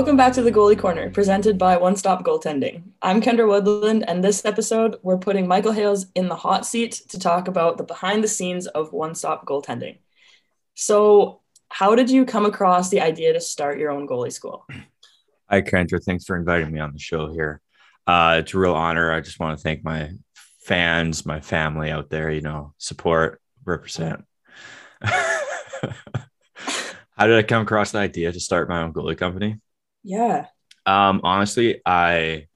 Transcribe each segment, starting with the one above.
Welcome back to the Goalie Corner, presented by One Stop Goaltending. I'm Kendra Woodland, and this episode, we're putting Michael Hales in the hot seat to talk about the behind the scenes of One Stop Goaltending. So, how did you come across the idea to start your own goalie school? Hi, Kendra. Thanks for inviting me on the show here. Uh, it's a real honor. I just want to thank my fans, my family out there, you know, support, represent. How did I come across the idea to start my own goalie company? Yeah. Um, honestly, I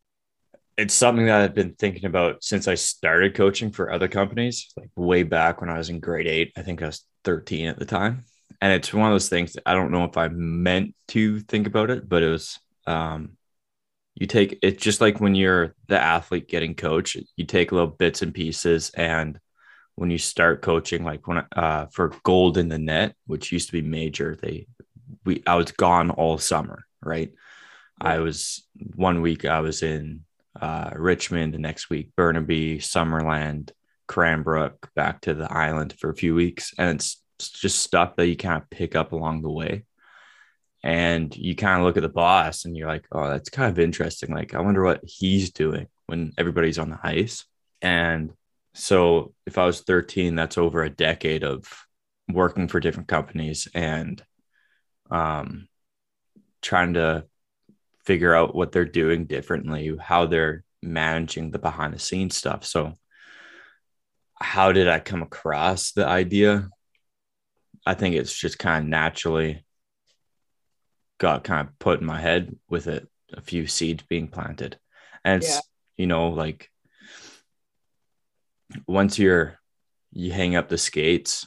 it's something that I've been thinking about since I started coaching for other companies, like way back when I was in grade eight. I think I was 13 at the time. And it's one of those things I don't know if I meant to think about it, but it was um you take it's just like when you're the athlete getting coached, you take little bits and pieces and when you start coaching, like when uh, for gold in the net, which used to be major, they we I was gone all summer, right? I was one week I was in uh, Richmond, the next week Burnaby, Summerland, Cranbrook, back to the island for a few weeks, and it's, it's just stuff that you kind of pick up along the way. And you kind of look at the boss and you're like, oh, that's kind of interesting. Like, I wonder what he's doing when everybody's on the ice. And so if I was 13, that's over a decade of working for different companies and um, trying to figure out what they're doing differently, how they're managing the behind the scenes stuff. So, how did I come across the idea? I think it's just kind of naturally got kind of put in my head with it, a few seeds being planted. And it's, yeah. you know, like once you're you hang up the skates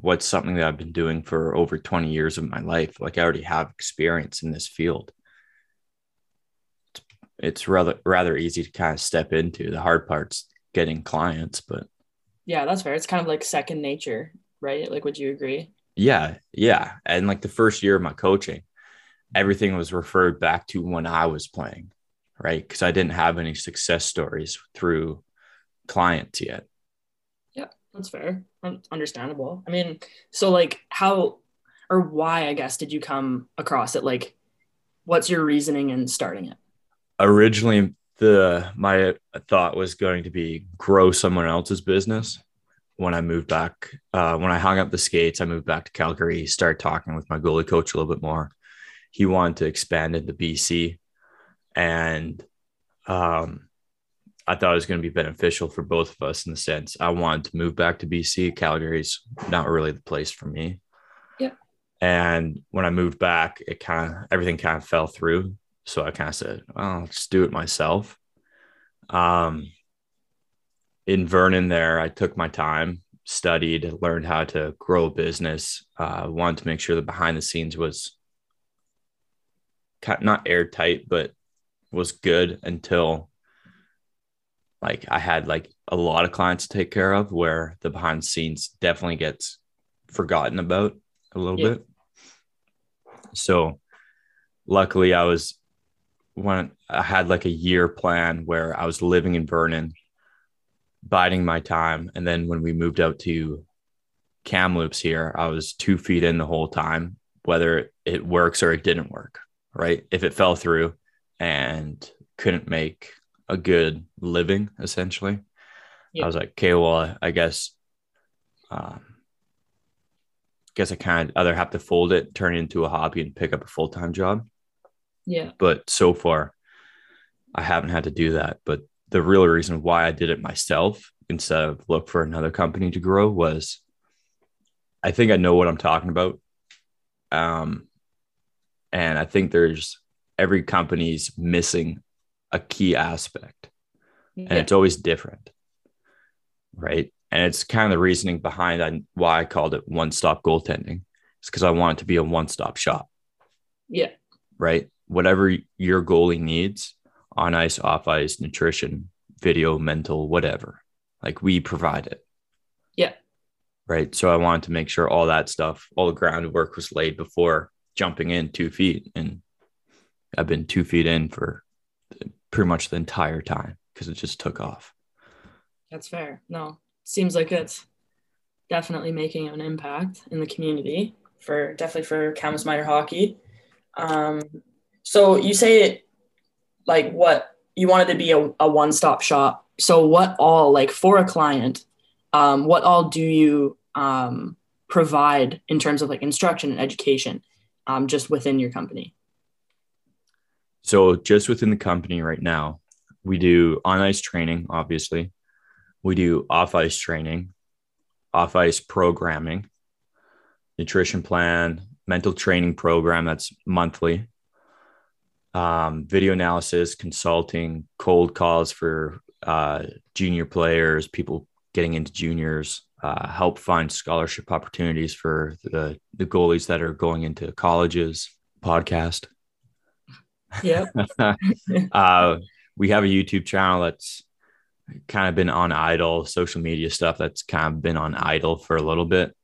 what's something that i've been doing for over 20 years of my life? Like i already have experience in this field. It's rather rather easy to kind of step into. The hard parts getting clients but yeah that's fair. It's kind of like second nature right? Like would you agree? Yeah yeah. And like the first year of my coaching everything was referred back to when i was playing right? Because i didn't have any success stories through clients yet. That's fair. Understandable. I mean, so like how or why, I guess, did you come across it? Like, what's your reasoning in starting it? Originally, the my thought was going to be grow someone else's business. When I moved back, uh, when I hung up the skates, I moved back to Calgary. Started talking with my goalie coach a little bit more. He wanted to expand into BC, and um, I thought it was going to be beneficial for both of us in the sense I wanted to move back to BC. Calgary's not really the place for me. Yeah. And when I moved back, it kind of everything kind of fell through. So I kind of said, well, I'll just do it myself. Um, in Vernon, there, I took my time, studied, learned how to grow a business. Uh, wanted to make sure the behind the scenes was not airtight, but was good until like I had like a lot of clients to take care of where the behind the scenes definitely gets forgotten about a little yeah. bit. So luckily I was when I had like a year plan where I was living in Vernon, biding my time. And then when we moved out to Kamloops here, I was two feet in the whole time, whether it works or it didn't work. Right. If it fell through and couldn't make a good living essentially. I was like, okay, well, I guess, um, guess I kind of either have to fold it, turn it into a hobby, and pick up a full time job. Yeah. But so far, I haven't had to do that. But the real reason why I did it myself instead of look for another company to grow was I think I know what I'm talking about. Um, and I think there's every company's missing a key aspect. Yeah. and it's always different right? And it's kind of the reasoning behind why i called it one stop goaltending. It's because i want it to be a one stop shop. Yeah. Right? Whatever your goalie needs on ice off ice nutrition video mental whatever like we provide it. Yeah. Right? So i wanted to make sure all that stuff all the groundwork was laid before jumping in two feet. And i've been two feet in for pretty much the entire time because it just took off. That's fair. No, seems like it's definitely making an impact in the community for definitely for Kamloops minor hockey. Um, So you say it like what you wanted to be a, a one-stop shop. So what all like for a client, um, what all do you um, provide in terms of like instruction and education um, just within your company? So just within the company right now, we do on ice training, obviously. We do off ice training, off ice programming, nutrition plan, mental training program that's monthly, um, video analysis, consulting, cold calls for uh, junior players, people getting into juniors, uh, help find scholarship opportunities for the, the goalies that are going into colleges, podcast. Yeah. uh, we have a YouTube channel that's kind of been on idle, social media stuff that's kind of been on idle for a little bit,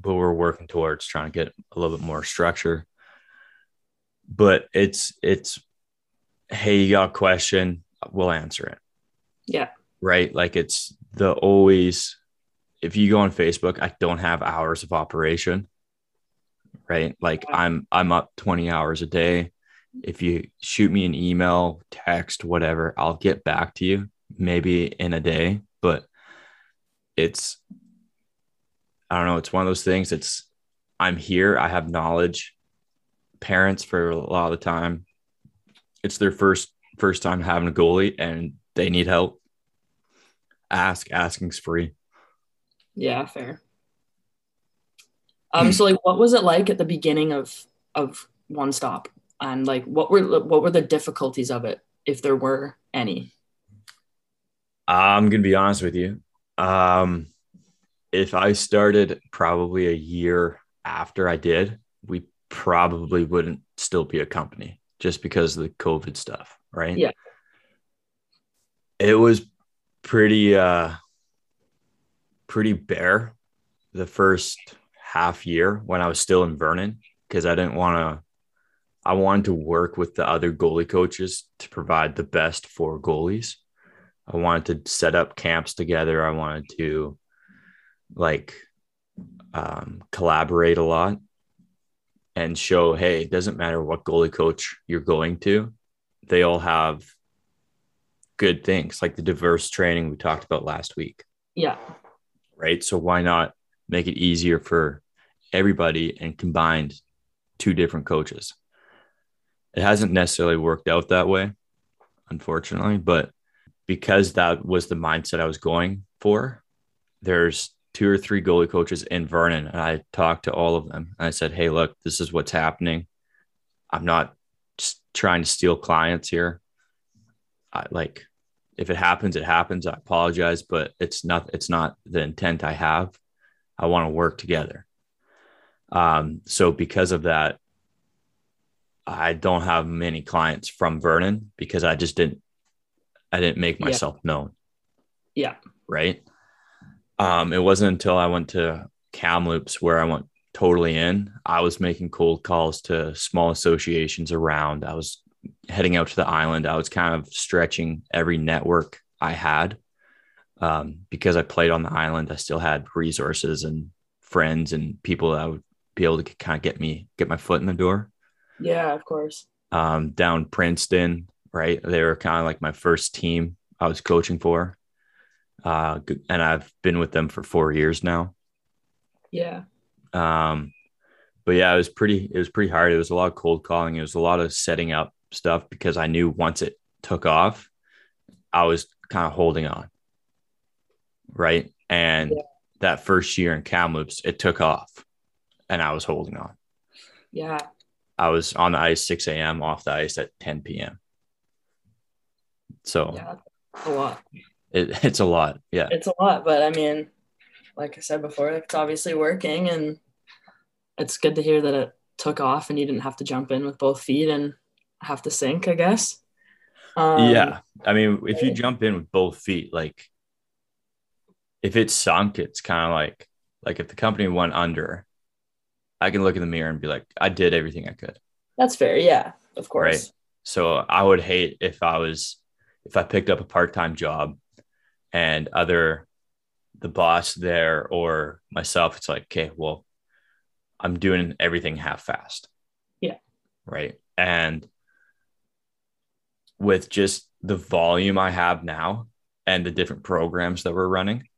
but we're working towards trying to get a little bit more structure. But it's, it's, hey, you got a question, we'll answer it. Yeah. Right. Like it's the always, if you go on Facebook, I don't have hours of operation. Right. Like I'm, I'm up 20 hours a day if you shoot me an email, text, whatever, I'll get back to you maybe in a day. But it's, I don't know, it's one of those things. It's, I'm here, I have knowledge. Parents, for a lot of the time, it's their first first time having a goalie and they need help. Ask, asking's free. Yeah, fair. Um, so like what was it like at the beginning of of one stop? And like what were what were the difficulties of it if there were any? I'm gonna be honest with you. Um if i started probably a year after i did we probably wouldn't still be a company just because of the covid stuff right? Yeah. It was pretty uh pretty bare the first half year when i was still in vernon because i didn't want to I wanted to work with the other goalie coaches to provide the best for goalies. I wanted to set up camps together. I wanted to like um, collaborate a lot and show, hey, it doesn't matter what goalie coach you're going to, they all have good things like the diverse training we talked about last week. Yeah. Right. So why not make it easier for everybody and combine two different coaches? It hasn't necessarily worked out that way, unfortunately, but because that was the mindset I was going for, there's two or three goalie coaches in Vernon, and I talked to all of them. And I said, "Hey, look, this is what's happening. I'm not trying to steal clients here. I like if it happens, it happens. I apologize, but it's not it's not the intent I have. I want to work together. Um, so because of that, I don't have many clients from Vernon because I just didn't I didn't make myself yeah. known. Yeah. Right. Um, it wasn't until I went to Kamloops where I went totally in. I was making cold calls to small associations around. I was heading out to the island. I was kind of stretching every network I had. Um, because I played on the island, I still had resources and friends and people that would be able to kind of get me get my foot in the door. Yeah, of course. Um, down Princeton, right? They were kind of like my first team I was coaching for. Uh, and I've been with them for four years now. Yeah. Um, but yeah, it was pretty, it was pretty hard. It was a lot of cold calling. It was a lot of setting up stuff because I knew once it took off, I was kind of holding on. Right. And yeah. that first year in Kamloops, it took off and I was holding on. Yeah. I was on the ice 6 a.m. off the ice at 10 p.m. So yeah, a lot. It, it's a lot. Yeah. It's a lot. But I mean, like I said before, it's obviously working and it's good to hear that it took off and you didn't have to jump in with both feet and have to sink, I guess. Um, yeah. I mean, if you jump in with both feet, like if it's sunk, it's kind of like, like if the company went under, I can look in the mirror and be like, I did everything I could. That's fair. Yeah, of course. Right. So I would hate if I was, if I picked up a part time job and other, the boss there or myself, it's like, okay, well, I'm doing everything half fast. Yeah. Right. And with just the volume I have now and the different programs that we're running,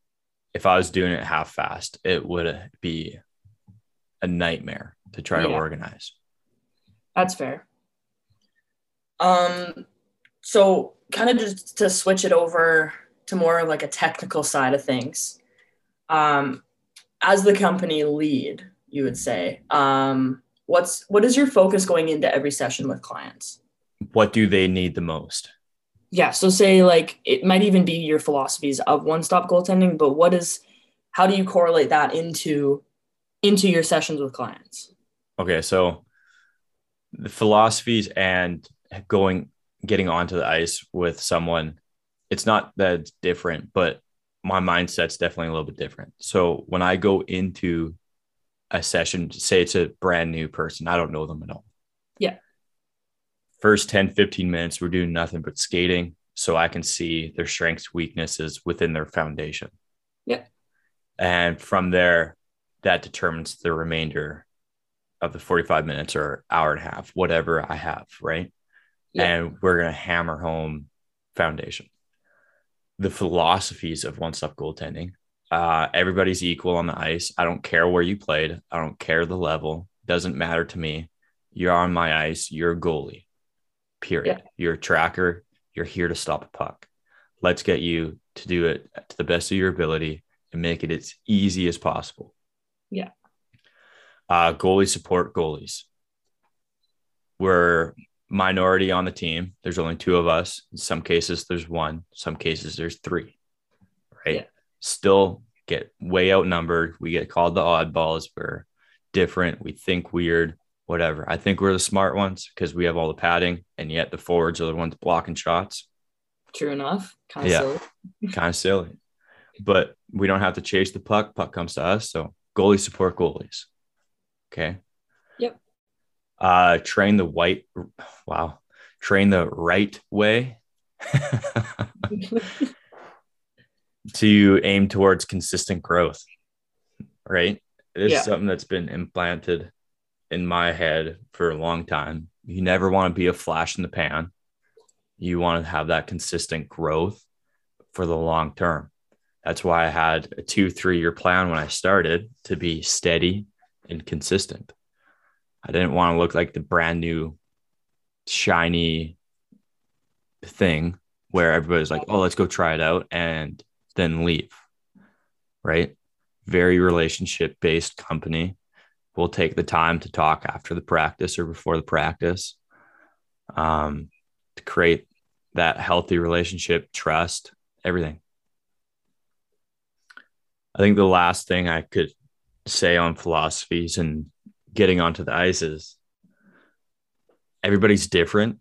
if I was doing it half fast, it would be a nightmare to try yeah. to organize. That's fair. Um, so kind of just to switch it over to more like a technical side of things. Um, as the company lead, you would say, um, what's what is your focus going into every session with clients? What do they need the most? Yeah. So say like it might even be your philosophies of one-stop goaltending, but what is how do you correlate that into into your sessions with clients? Okay, so the philosophies and going getting onto the ice with someone, it's not that it's different, but my mindset's definitely a little bit different. So when I go into a session, say it's a brand new person, I don't know them at all. Yeah. First 10, 15 minutes, we're doing nothing but skating. So I can see their strengths, weaknesses within their foundation. Yeah. And from there, that determines the remainder of the 45 minutes or hour and a half, whatever I have, right? Yeah. And we're going to hammer home foundation. The philosophies of one stop goaltending. Uh, everybody's equal on the ice. I don't care where you played. I don't care the level. Doesn't matter to me. You're on my ice. You're a goalie. Period. Yeah. You're a tracker. You're here to stop a puck. Let's get you to do it to the best of your ability and make it as easy as possible. Yeah. Uh, goalie support goalies. We're minority on the team. There's only two of us. In some cases, there's one. Some cases, there's three. Right. Yeah. Still get way outnumbered. We get called the oddballs. We're different. We think weird. Whatever. I think we're the smart ones because we have all the padding, and yet the forwards are the ones blocking shots. True enough. Kind of yeah. silly. kind of silly. But we don't have to chase the puck. Puck comes to us. So goalie support goalies. Okay. Yep. Uh, train the white. Wow. Train the right way to aim towards consistent growth. Right. It's yeah. something that's been implanted in my head for a long time. You never want to be a flash in the pan. You want to have that consistent growth for the long term. That's why I had a two, three year plan when I started to be steady and consistent. I didn't want to look like the brand new, shiny thing where everybody's like, oh, let's go try it out and then leave. Right. Very relationship based company. We'll take the time to talk after the practice or before the practice um, to create that healthy relationship, trust, everything. I think the last thing I could say on philosophies and getting onto the ice is everybody's different.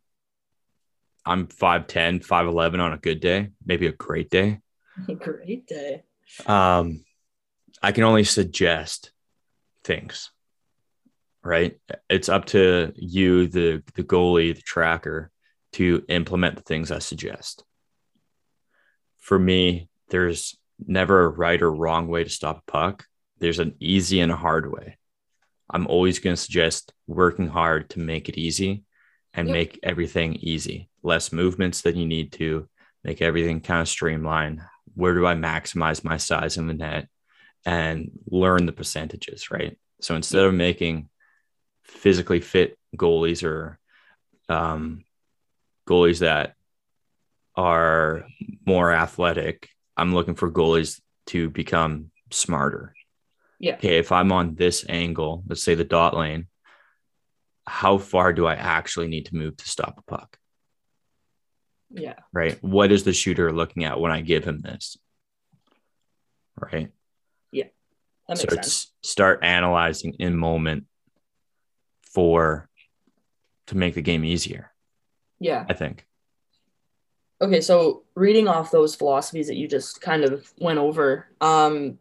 I'm 5'10, 5'11 on a good day, maybe a great day. A great day. Um, I can only suggest things, right? It's up to you, the the goalie, the tracker, to implement the things I suggest. For me, there's never a right or wrong way to stop a puck. There's an easy and a hard way. I'm always going to suggest working hard to make it easy and yep. make everything easy. Less movements than you need to, make everything kind of streamlined. Where do I maximize my size in the net and learn the percentages, right? So instead of making physically fit goalies or um, goalies that are more athletic I'm looking for goalies to become smarter. Yeah. Okay. If I'm on this angle, let's say the dot lane, how far do I actually need to move to stop a puck? Yeah. Right. What is the shooter looking at when I give him this? Right. Yeah. That makes so sense. start analyzing in moment for to make the game easier. Yeah. I think. Okay, so reading off those philosophies that you just kind of went over, um,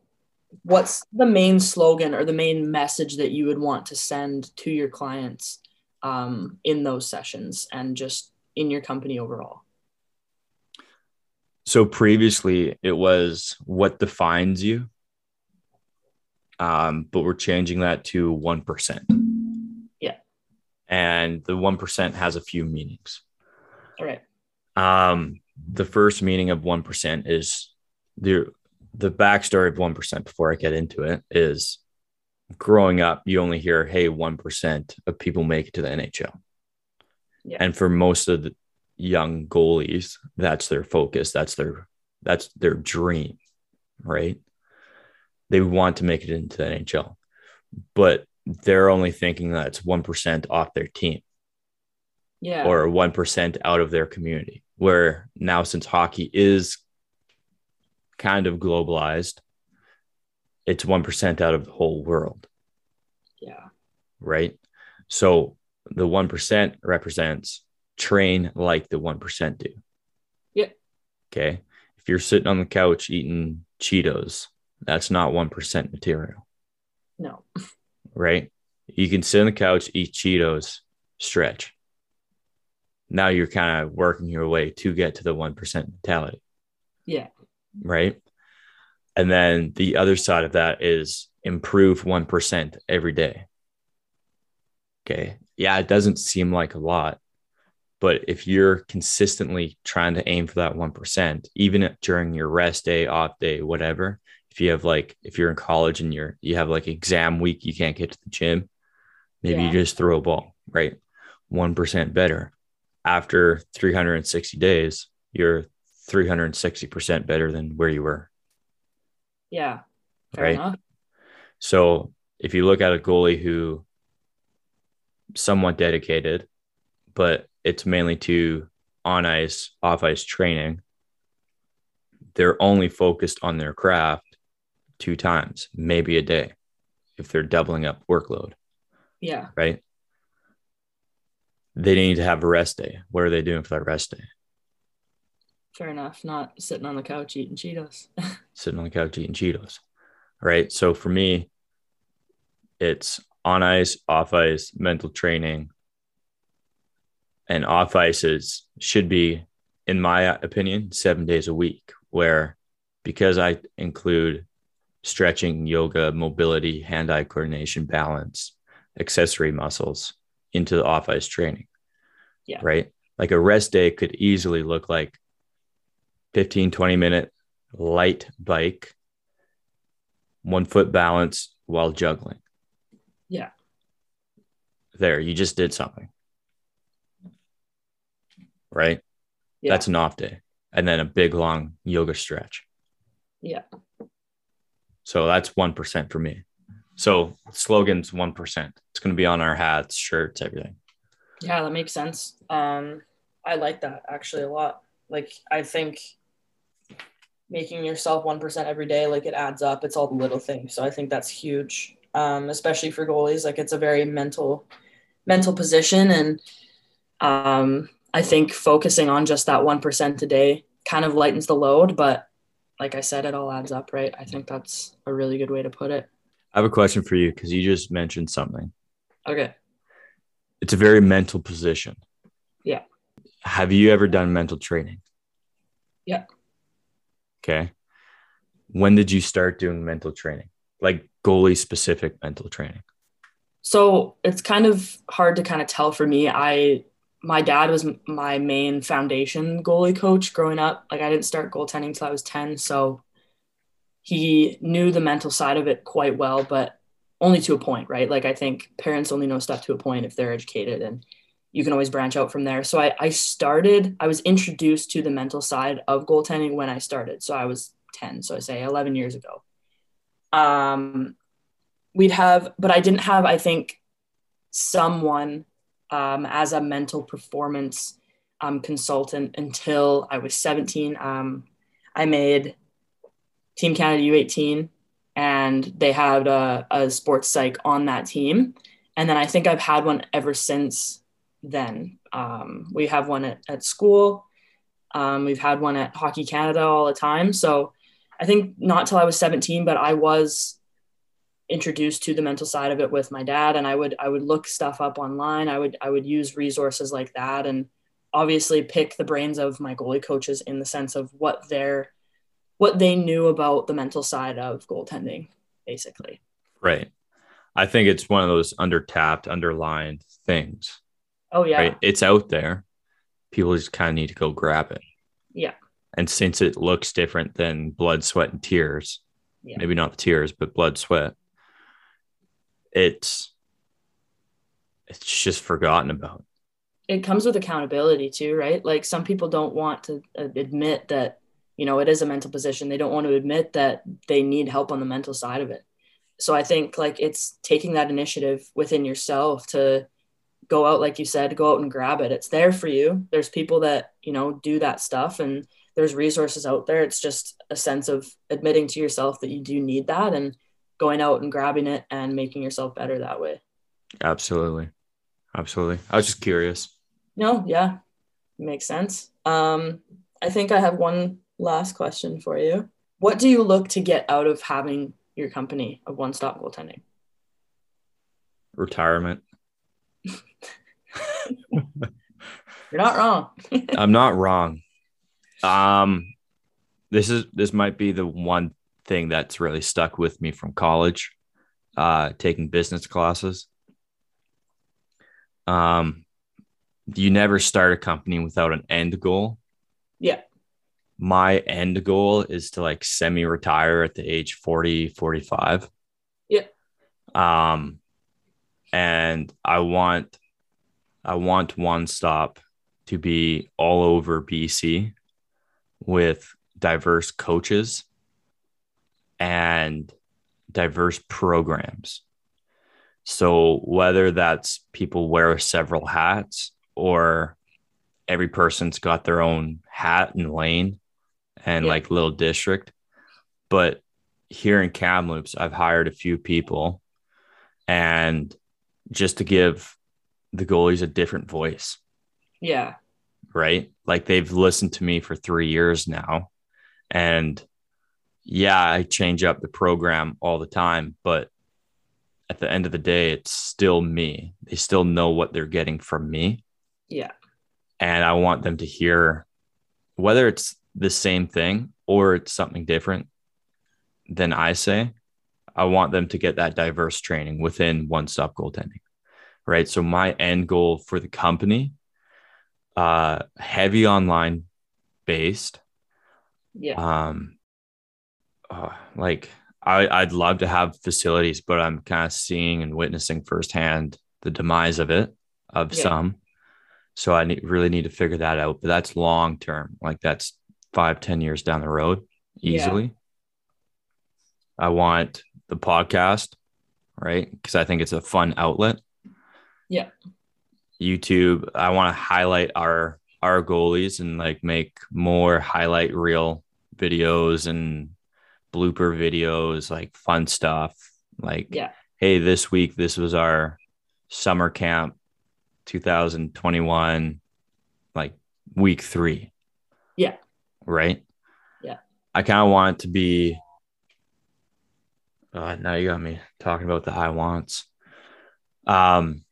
what's the main slogan or the main message that you would want to send to your clients um, in those sessions and just in your company overall? So previously it was what defines you, um, but we're changing that to 1%. Yeah. and the 1% has a few meanings. All right. Um, the first meaning of 1% is the the backstory of 1% before I get into it is growing up, you only hear, hey, 1% of people make it to the NHL. Yeah. And for most of the young goalies, that's their focus. That's their that's their dream, right? They want to make it into the NHL. But they're only thinking that it's 1% off their team Yeah. or 1% out of their community. Where now, since hockey is kind of globalized, it's 1% out of the whole world, yeah. right? So the 1% represents train like the 1% do. Yeah. Okay. If you're sitting on the couch eating Cheetos, that's not 1% material, No. right? You can sit on the couch, eat Cheetos, stretch. Now you're kind of working your way to get to the 1% mentality. Yeah. right? And then the other side of that is improve 1% every day. Okay. Yeah, it doesn't seem like a lot, but if you're consistently trying to aim for that 1%, even during your rest day, off day, whatever, if you have like, if you're in college and you're, you have like exam week, you can't get to the gym, maybe Yeah. you just throw a ball, right? 1% better. After 360 days, you're 360% better than where you were. Yeah. Right. enough. So if you look at a goalie who somewhat dedicated, but it's mainly to on ice, off ice training, they're only focused on their craft two times, maybe a day, if they're doubling up workload, Yeah. right? They need to have a rest day. What are they doing for that rest day? Fair enough. Not sitting on the couch eating Cheetos. sitting on the couch eating Cheetos. Right. So for me, it's on ice, off ice, mental training. And off ice is should be, in my opinion, seven days a week, where because I include stretching, yoga, mobility, hand eye coordination, balance, accessory muscles into the off ice training. Yeah. Right. Like a rest day could easily look like 15, 20 minute light bike, one foot balance while juggling. Yeah. There, you just did something. Right? Yeah. That's an off day. And then a big long yoga stretch. Yeah. So that's 1% for me. So slogan's 1%. It's going to be on our hats, shirts, everything. Yeah, that makes sense. Um, I like that actually a lot. Like, I think making yourself 1% every day, like it adds up. It's all the little things. So I think that's huge, um, especially for goalies. Like, it's a very mental, mental position. And um, I think focusing on just that 1% a day kind of lightens the load. But like I said, it all adds up, right? I think that's a really good way to put it. I have a question for you because you just mentioned something. Okay. It's a very mental position. Yeah. Have you ever done mental training? Yeah. Okay. When did you start doing mental training? Like goalie specific mental training? So it's kind of hard to kind of tell for me. I my dad was my main foundation goalie coach growing up. Like I didn't start goaltending till I was 10, so he knew the mental side of it quite well, but only to a point, right? Like I think parents only know stuff to a point if they're educated and you can always branch out from there. So I, I started, I was introduced to the mental side of goaltending when I started. So I was 10, so I say 11 years ago. Um, we'd have, but I didn't have, I think, someone um, as a mental performance um, consultant until I was 17. Um, I made Team Canada U18 and they had a, a sports psych on that team. And then I think I've had one ever since then. Um, we have one at, at school. Um, we've had one at Hockey Canada all the time. So I think not till I was 17, but I was introduced to the mental side of it with my dad and I would I would look stuff up online. I would I would use resources like that and obviously pick the brains of my goalie coaches in the sense of what their what they knew about the mental side of goaltending basically. Right. I think it's one of those under tapped, underlined things. Oh yeah. Right. It's out there. People just kind of need to go grab it. Yeah. And since it looks different than blood, sweat, and tears, Yeah. maybe not the tears, but blood, sweat, it's it's just forgotten about. it comes with accountability too, right? Like some people don't want to uh, admit that, you know, it is a mental position. They don't want to admit that they need help on the mental side of it. So I think like it's taking that initiative within yourself to go out, like you said, go out and grab it. It's there for you. There's people that, you know, do that stuff and there's resources out there. It's just a sense of admitting to yourself that you do need that and going out and grabbing it and making yourself better that way. Absolutely. Absolutely. I was just curious. No, yeah, makes sense. Um, I think I have one last question for you. What do you look to get out of having your company of One Stop Goaltending? Retirement. You're not wrong. I'm not wrong. Um, this is this might be the one thing that's really stuck with me from college, uh, taking business classes. Um, you never start a company without an end goal. Yeah. My end goal is to like semi retire at the age 40, 45. Yeah. Um, and I want, I want one stop to be all over BC with diverse coaches and diverse programs. So whether that's people wear several hats or every person's got their own hat and lane and Yeah. like little district. But here in Kamloops, I've hired a few people and just to give the goalies a different voice yeah. right? Like they've listened to me for three years now. And yeah, I change up the program all the time, but at the end of the day, it's still me. They still know what they're getting from me. Yeah. And I want them to hear whether it's the same thing or it's something different than I say. I want them to get that diverse training within one stop goaltending. Right. So my end goal for the company uh heavy online based Yeah. um uh, like I, i'd love to have facilities but i'm kind of seeing and witnessing firsthand the demise of it of Yeah. some so i need, really need to figure that out but that's long term like that's five ten years down the road Yeah. easily i want the podcast right because i think it's a fun outlet Yeah. youtube i want to highlight our our goalies and like make more highlight reel videos and blooper videos like fun stuff like Yeah. hey this week this was our summer camp 2021 like week 3 Yeah. Right Yeah. i kind of want it to be uh, now you got me talking about the high wants um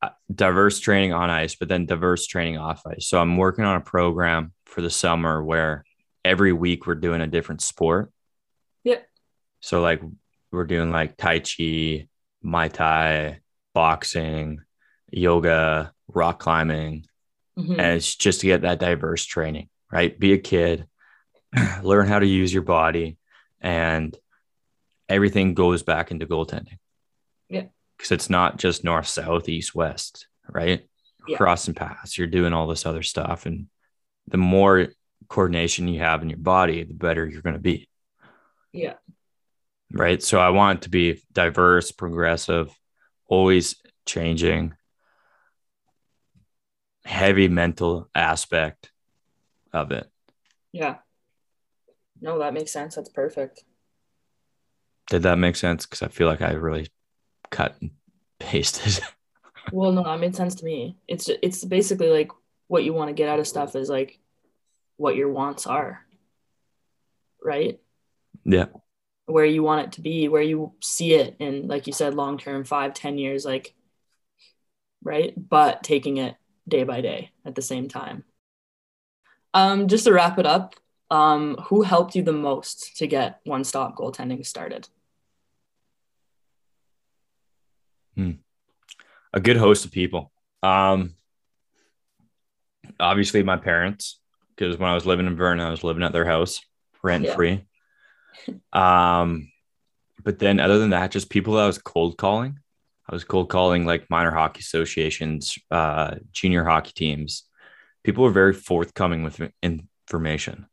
uh, diverse training on ice but then diverse training off ice so i'm working on a program for the summer where every week we're doing a different sport Yep. so like we're doing like tai chi Muay Thai boxing yoga rock climbing Mhm. and it's just to get that diverse training right be a kid learn how to use your body and everything goes back into goaltending Yeah. because it's not just north south east west right Yeah. cross and pass you're doing all this other stuff and the more coordination you have in your body the better you're going to be Yeah. right so i want to be diverse progressive always changing heavy mental aspect of it Yeah. No, that makes sense. That's perfect. did that make sense because i feel like i really cut and pasted Well, no, that made sense to me. It's it's basically like what you want to get out of stuff is like what your wants are. Right? yeah Where you want it to be, where you see it in like you said, long term, five, ten years, like right? But taking it day by day at the same time. Um, just to wrap it up, um, who helped you the most to get one stop goaltending started? Hmm. A good host of people. Um, obviously, my parents, because when I was living in Vernon, I was living at their house rent free. um, but then other than that, just people that I was cold calling. I was cold calling like minor hockey associations, uh, junior hockey teams. People were very forthcoming with information.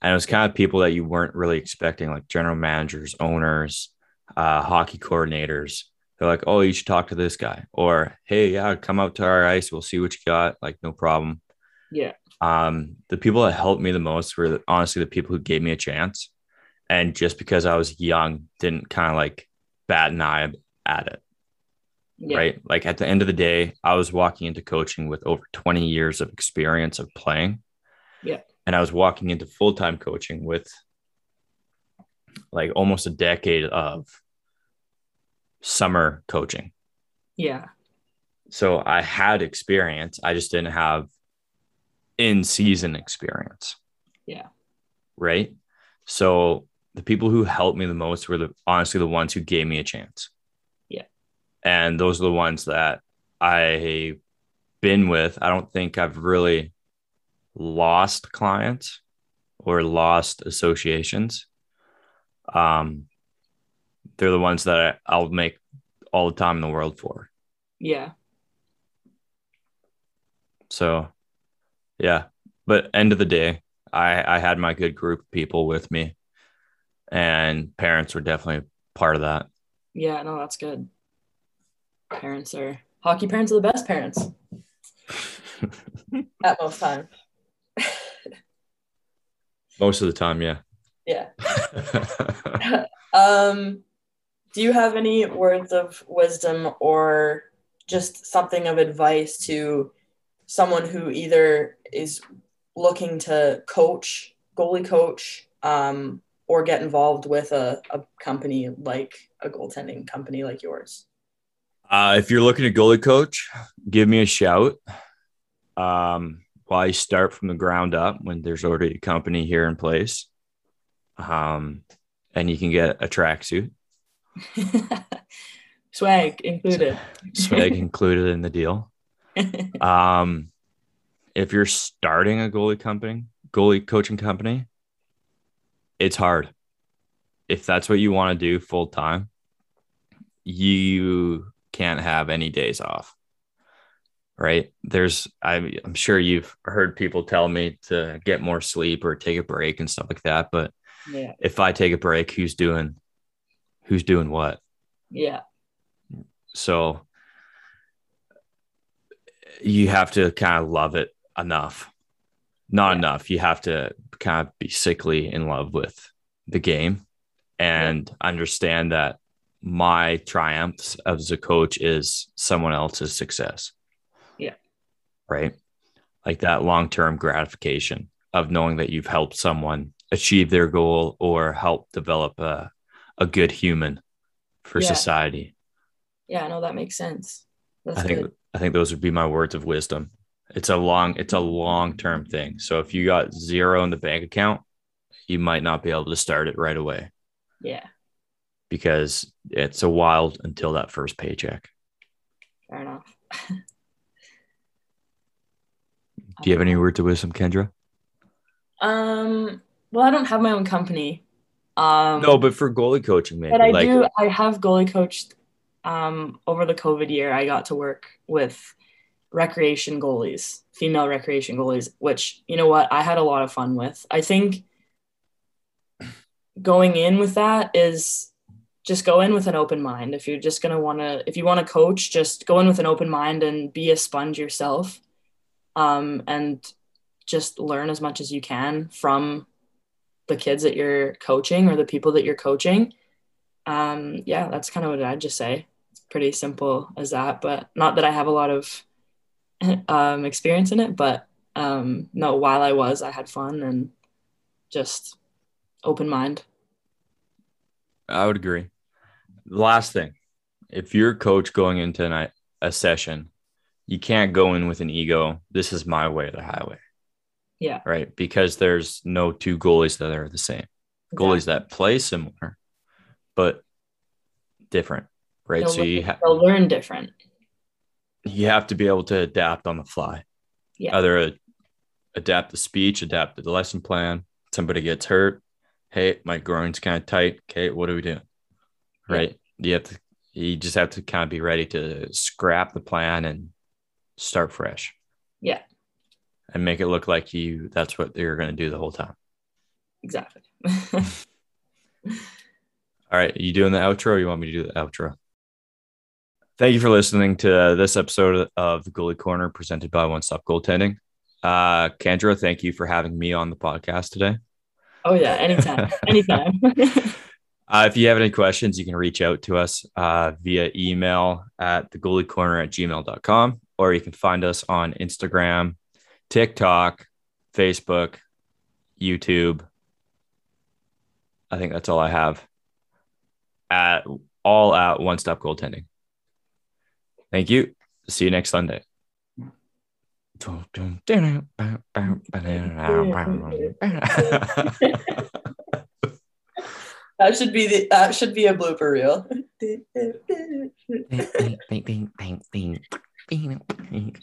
And it was kind of people that you weren't really expecting, like general managers, owners, uh, hockey coordinators. They're like, oh, you should talk to this guy. Or, hey, yeah, come out to our ice. We'll see what you got. Like, no problem. Yeah. Um, the people that helped me the most were honestly the people who gave me a chance. And just because I was young, didn't kind of like bat an eye at it. Yeah. Right. Like at the end of the day, I was walking into coaching with over 20 years of experience of playing. Yeah. And I was walking into full time coaching with like almost a decade of summer coaching. Yeah. So I had experience. I just didn't have in season experience. Yeah. Right. So the people who helped me the most were the honestly the ones who gave me a chance. And those are the ones that I've been with. I don't think I've really lost clients or lost associations. Um they're the ones that I, I'll make all the time in the world for. Yeah. So yeah. But end of the day, I I had my good group of people with me and parents were definitely part of that. Yeah, no, that's good. Parents are hockey parents are the best parents. At most time. most of the time, yeah. Yeah. um do you have any words of wisdom or just something of advice to someone who either is looking to coach, goalie coach, um, or get involved with a, a company like a goaltending company like yours? Uh, if you're looking to goalie coach, give me a shout. Um, why start from the ground up when there's already a company here in place? Um, and you can get a tracksuit. Swag included. Swag included in the deal. um, if you're starting a goalie company, goalie coaching company, it's hard. If that's what you want to do full time, you can't have any days off. Right. There's, I, I'm sure you've heard people tell me to get more sleep or take a break and stuff like that. But yeah. if I take a break, who's doing, who's doing what? Yeah. So you have to kind of love it enough. Not yeah. enough. You have to kind of be sickly in love with the game and yeah. understand that my triumphs as a coach is someone else's success. Yeah. Right. Like that long term gratification of knowing that you've helped someone achieve their goal or help develop a, a good human for yeah. society. Yeah, no, that makes sense. That's I think good. I think those would be my words of wisdom. It's a long, it's a long term thing. So if you got zero in the bank account, you might not be able to start it right away. Yeah. Because it's a while until that first paycheck. Fair enough. Do you have any word to wisdom, Kendra? Um, well, I don't have my own company. Um, no, but for goalie coaching, maybe. But I like, do. I have goalie coached. Um, over the COVID year, I got to work with recreation goalies, female recreation goalies, which, you know what, I had a lot of fun with. I think going in with that is just go in with an open mind. If you're just going to want to, if you want to coach, just go in with an open mind and be a sponge yourself. Um, and just learn as much as you can from the kids that you're coaching or the people that you're coaching. Um, yeah, that's kind of what I'd just say. It's pretty simple as that, but not that I have a lot of um, experience in it, but um, no, while I was, I had fun and just open mind. I would agree. Last thing, if you're a coach going into an, a session, you can't go in with an ego. This is my way or the highway. Yeah. Right. Because there's no two goalies that are the same. Goalies that play similar, but different. right? They'll, so you ha- they'll learn different. you have to be able to adapt on the fly. Yeah. Either a, adapt the speech, adapt the lesson plan. Somebody gets hurt. Hey, my groin's kind of tight. Okay, what do we do? Yeah. Right. You have to. You just have to kind of be ready to scrap the plan and start fresh. Yeah. And make it look like you. That's what you're going to do the whole time. Exactly. All right. You doing the outro? Or you want me to do the outro? Thank you for listening to this episode of the Goalie Corner presented by One Stop Goaltending. Uh, Kendra, thank you for having me on the podcast today. oh yeah, anytime. anytime. Uh, if you have any questions, you can reach out to us uh, via email at the goalie corner at gmail.com, or you can find us on Instagram, TikTok, Facebook, YouTube. I think that's all I have. At all at one stop goaltending. Thank you. See you next Sunday. that should be the that should be a blooper reel. bing, bing, bing, bing, bing, bing, bing.